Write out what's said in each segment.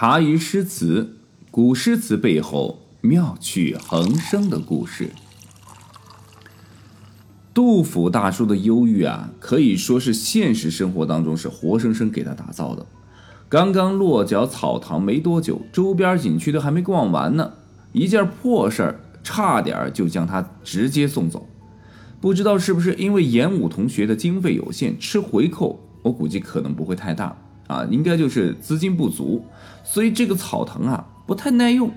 茶余诗词，古诗词背后妙趣横生的故事。杜甫大叔的忧郁啊，可以说是现实生活当中是活生生给他打造的。刚刚落脚草堂没多久，周边景区都还没逛完呢，一件破事儿差点就将他直接送走。不知道是不是因为演武同学的经费有限，吃回扣，我估计可能不会太大。啊，应该就是资金不足，所以这个草藤啊不太耐用，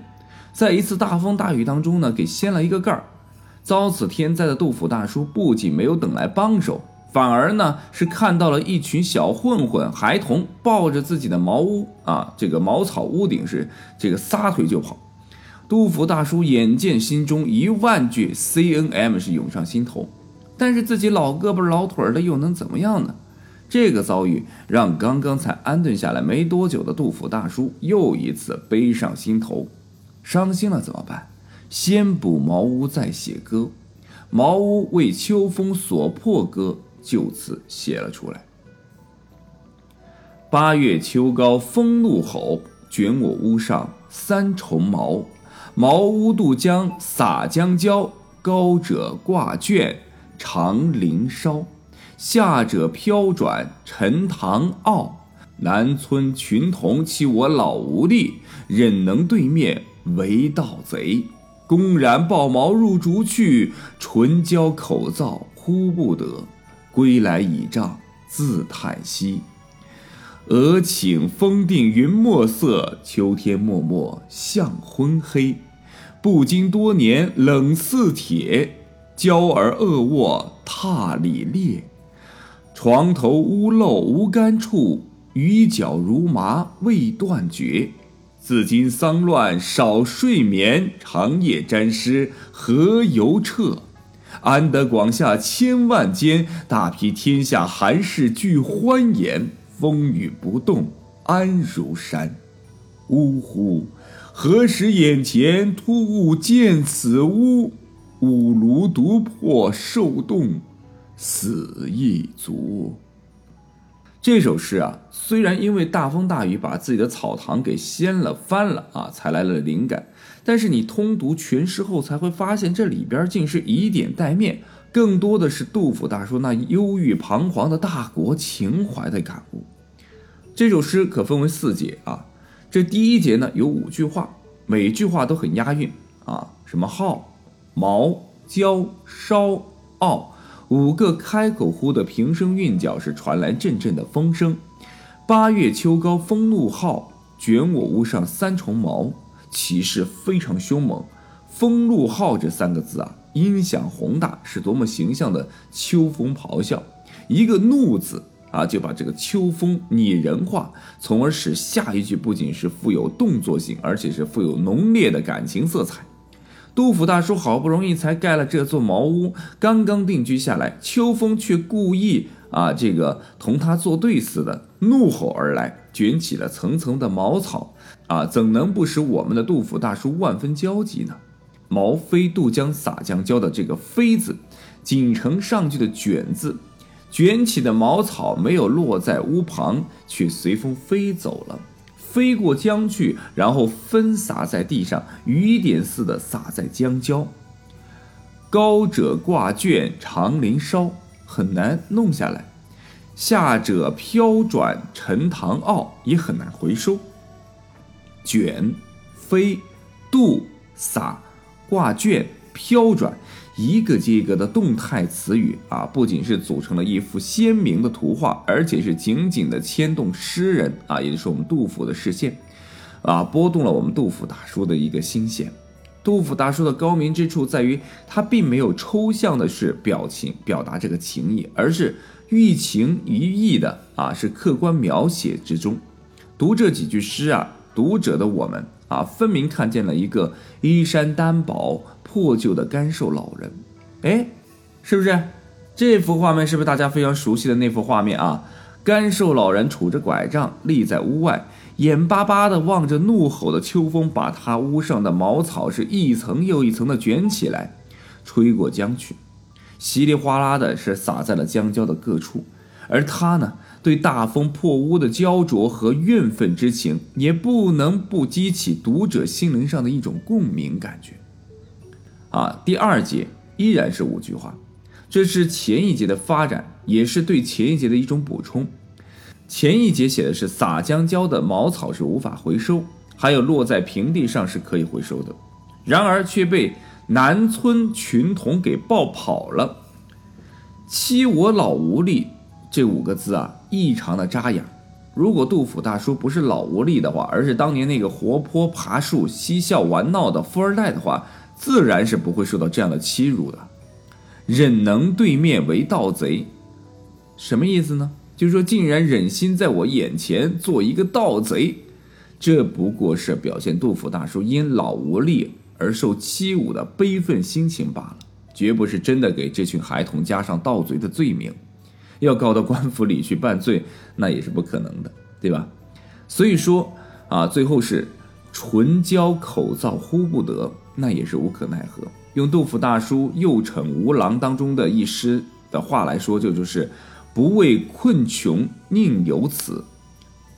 在一次大风大雨当中呢，给掀了一个盖儿。遭此天灾的杜甫大叔不仅没有等来帮手，反而呢是看到了一群小混混孩童抱着自己的茅屋啊，这个茅草屋顶是这个撒腿就跑。杜甫大叔眼见心中一万句 C N M 是涌上心头，但是自己老胳膊老腿的又能怎么样呢？这个遭遇让刚刚才安顿下来没多久的杜甫大叔又一次悲上心头，伤心了怎么办？先补茅屋再写歌，茅屋为秋风所破歌就此写了出来。八月秋高风怒吼，卷我屋上三重茅。茅屋渡江洒江郊，高者挂卷长林梢。下者飘转沉塘坳，南村群童欺我老无力，忍能对面为盗贼，公然抱茅入竹去，唇焦口燥呼不得，归来倚杖自叹息。俄顷风定云墨色，秋天漠漠向昏黑，不经多年冷似铁，娇儿恶卧榻里裂。床头屋漏无干处，雨脚如麻未断绝。自今丧乱少睡眠，长夜沾湿何由彻？安得广厦千万间，大庇天下寒士俱欢颜。风雨不动安如山。呜呼！何时眼前突兀见此屋？五炉独破受冻。死亦足。这首诗啊，虽然因为大风大雨把自己的草堂给掀了翻了啊，才来了灵感，但是你通读全诗后，才会发现这里边竟是以点带面，更多的是杜甫大叔那忧郁彷徨的大国情怀的感悟。这首诗可分为四节啊，这第一节呢有五句话，每句话都很押韵啊，什么号、毛、焦、烧、傲。五个开口呼的平声韵脚是传来阵阵的风声。八月秋高风怒号，卷我屋上三重茅，气势非常凶猛。风怒号这三个字啊，音响宏大，是多么形象的秋风咆哮。一个怒字啊，就把这个秋风拟人化，从而使下一句不仅是富有动作性，而且是富有浓烈的感情色彩。杜甫大叔好不容易才盖了这座茅屋，刚刚定居下来，秋风却故意啊，这个同他作对似的怒吼而来，卷起了层层的茅草，啊，怎能不使我们的杜甫大叔万分焦急呢？茅飞渡江洒江郊的这个“飞”字，紧承上句的“卷”字，卷起的茅草没有落在屋旁，却随风飞走了。飞过江去，然后分洒在地上，雨点似的洒在江郊。高者挂卷长林梢，很难弄下来；下者飘转沉塘坳，也很难回收。卷、飞、渡、洒、挂卷、飘转。一个接一个的动态词语啊，不仅是组成了一幅鲜明的图画，而且是紧紧的牵动诗人啊，也就是我们杜甫的视线，啊，拨动了我们杜甫大叔的一个心弦。杜甫大叔的高明之处在于，他并没有抽象的是表情表达这个情意，而是寓情于意的啊，是客观描写之中。读这几句诗啊，读者的我们啊，分明看见了一个衣衫单薄。破旧的干瘦老人，哎，是不是这幅画面？是不是大家非常熟悉的那幅画面啊？干瘦老人杵着拐杖立在屋外，眼巴巴地望着怒吼的秋风，把他屋上的茅草是一层又一层的卷起来，吹过江去，稀里哗啦的是洒在了江郊的各处。而他呢，对大风破屋的焦灼和怨愤之情，也不能不激起读者心灵上的一种共鸣感觉。啊，第二节依然是五句话，这是前一节的发展，也是对前一节的一种补充。前一节写的是撒江郊的茅草是无法回收，还有落在平地上是可以回收的，然而却被南村群童给抱跑了。欺我老无力这五个字啊，异常的扎眼。如果杜甫大叔不是老无力的话，而是当年那个活泼爬树、嬉笑玩闹的富二代的话，自然是不会受到这样的欺辱的。忍能对面为盗贼，什么意思呢？就是说，竟然忍心在我眼前做一个盗贼，这不过是表现杜甫大叔因老无力而受欺侮的悲愤心情罢了，绝不是真的给这群孩童加上盗贼的罪名。要告到官府里去办罪，那也是不可能的，对吧？所以说啊，最后是唇焦口燥呼不得，那也是无可奈何。用杜甫大叔《右丞吴郎》当中的一诗的话来说，就就是。不为困穷宁有此。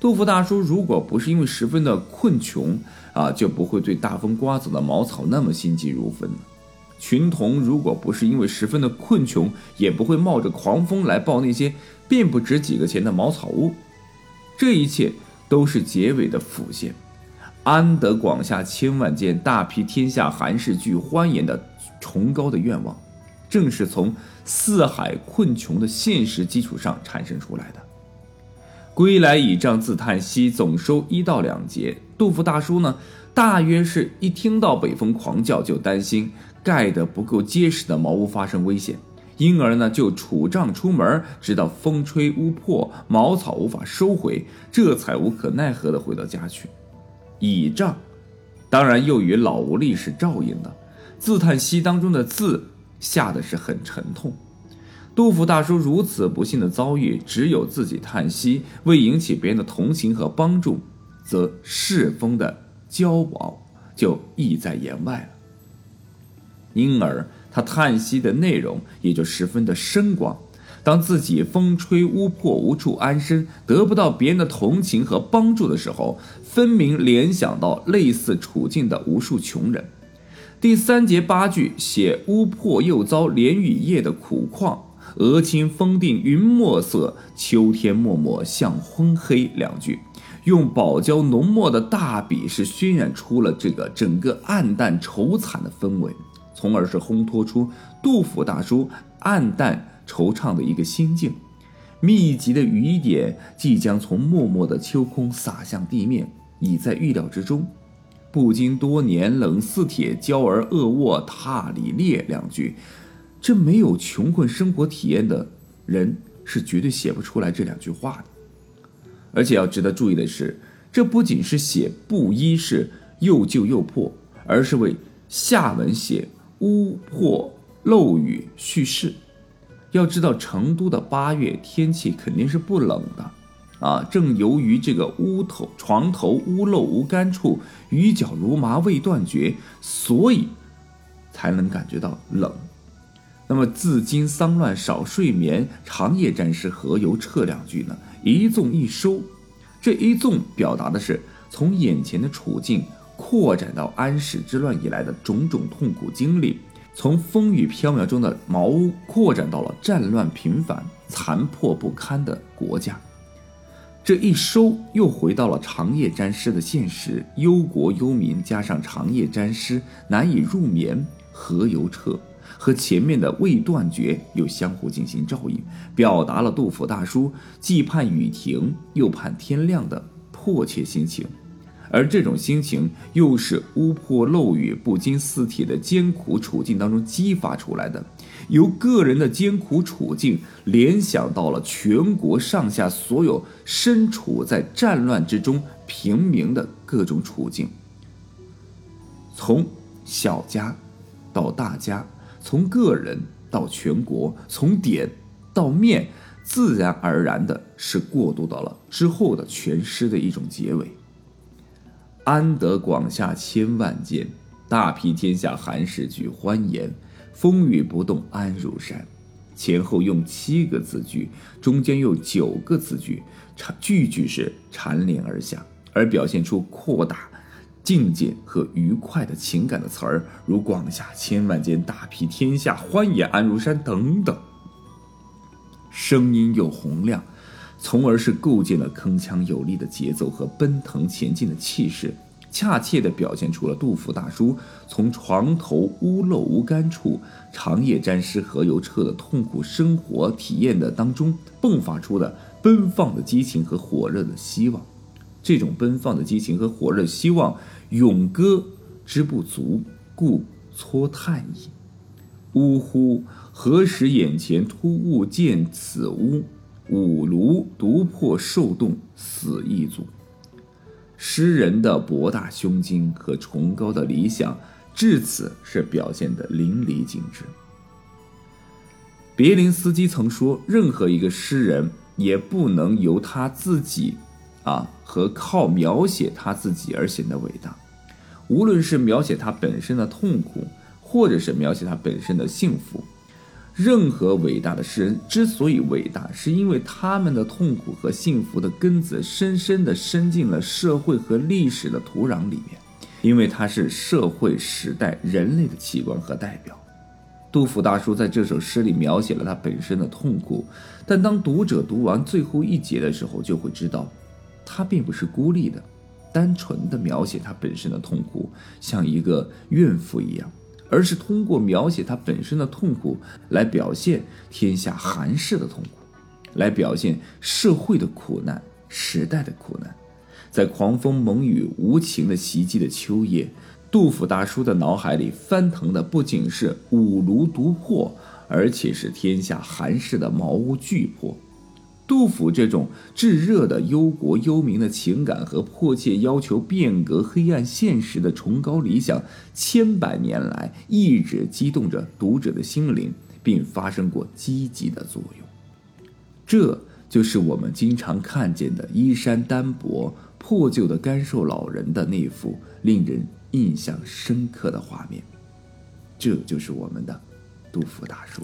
杜甫大叔如果不是因为十分的困穷啊，就不会对大风刮走的茅草那么心急如焚群童如果不是因为十分的困穷，也不会冒着狂风来抱那些并不值几个钱的茅草屋。这一切都是结尾的辅线。安得广厦千万间，大庇天下寒士俱欢颜的崇高的愿望。正是从四海困穷的现实基础上产生出来的。归来倚杖自叹息，总收一到两节。杜甫大叔呢，大约是一听到北风狂叫，就担心盖得不够结实的茅屋发生危险，因而呢就杵杖出门，直到风吹屋破，茅草无法收回，这才无可奈何地回到家去。倚仗，当然又与老无力是照应的。自叹息当中的自。下的是很沉痛，杜甫大叔如此不幸的遭遇，只有自己叹息，未引起别人的同情和帮助，则世风的骄傲就溢在言外了。因而他叹息的内容也就十分的深广。当自己风吹屋破无处安身，得不到别人的同情和帮助的时候，分明联想到类似处境的无数穷人。第三节八句写屋破又遭连雨夜的苦况，额清风定云墨色，秋天漠漠向昏黑。两句用宝胶浓墨的大笔是渲染出了这个整个暗淡愁惨的氛围，从而是烘托出杜甫大叔暗淡惆怅的一个心境。密集的雨点即将从默默的秋空洒向地面，已在预料之中。不经多年冷似铁，娇儿恶卧榻里裂。两句，这没有穷困生活体验的人是绝对写不出来这两句话的。而且要值得注意的是，这不仅是写布衣是又旧又破，而是为下文写屋破漏雨叙事。要知道，成都的八月天气肯定是不冷的。啊，正由于这个屋头床头屋漏无干处，雨脚如麻未断绝，所以才能感觉到冷。那么自今丧乱少睡眠，长夜沾湿何由彻？两句呢，一纵一收。这一纵表达的是从眼前的处境扩展到安史之乱以来的种种痛苦经历，从风雨飘渺中的茅屋扩展到了战乱频繁、残破不堪的国家。这一收又回到了长夜沾湿的现实，忧国忧民加上长夜沾湿难以入眠，何由彻？和前面的未断绝又相互进行照应，表达了杜甫大叔既盼雨停又盼天亮的迫切心情。而这种心情，又是屋破漏雨、不经四铁的艰苦处境当中激发出来的，由个人的艰苦处境联想到了全国上下所有身处在战乱之中平民的各种处境，从小家到大家，从个人到全国，从点到面，自然而然的是过渡到了之后的全诗的一种结尾。安得广厦千万间，大庇天下寒士俱欢颜。风雨不动安如山。前后用七个字句，中间用九个字句，句句是蝉联而下，而表现出扩大境界和愉快的情感的词儿，如“广厦千万间，大庇天下，欢颜安如山”等等。声音又洪亮，从而是构建了铿锵有力的节奏和奔腾前进的气势。恰切地表现出了杜甫大叔从床头屋漏无干处，长夜沾湿何由彻的痛苦生活体验的当中迸发出的奔放的激情和火热的希望。这种奔放的激情和火热希望，咏歌之不足，故搓叹矣。呜呼！何时眼前突兀见此屋？五庐独破受冻，死亦足。诗人的博大胸襟和崇高的理想，至此是表现的淋漓尽致。别林斯基曾说：“任何一个诗人也不能由他自己，啊和靠描写他自己而显得伟大。无论是描写他本身的痛苦，或者是描写他本身的幸福。”任何伟大的诗人之所以伟大，是因为他们的痛苦和幸福的根子深深地深进了社会和历史的土壤里面，因为他是社会时代人类的器官和代表。杜甫大叔在这首诗里描写了他本身的痛苦，但当读者读完最后一节的时候，就会知道，他并不是孤立的，单纯的描写他本身的痛苦，像一个怨妇一样。而是通过描写他本身的痛苦，来表现天下寒士的痛苦，来表现社会的苦难、时代的苦难。在狂风猛雨无情的袭击的秋夜，杜甫大叔的脑海里翻腾的不仅是五庐独破，而且是天下寒士的茅屋巨破。杜甫这种炙热的忧国忧民的情感和迫切要求变革黑暗现实的崇高理想，千百年来一直激动着读者的心灵，并发生过积极的作用。这就是我们经常看见的衣衫单薄、破旧的干瘦老人的那幅令人印象深刻的画面。这就是我们的杜甫大叔。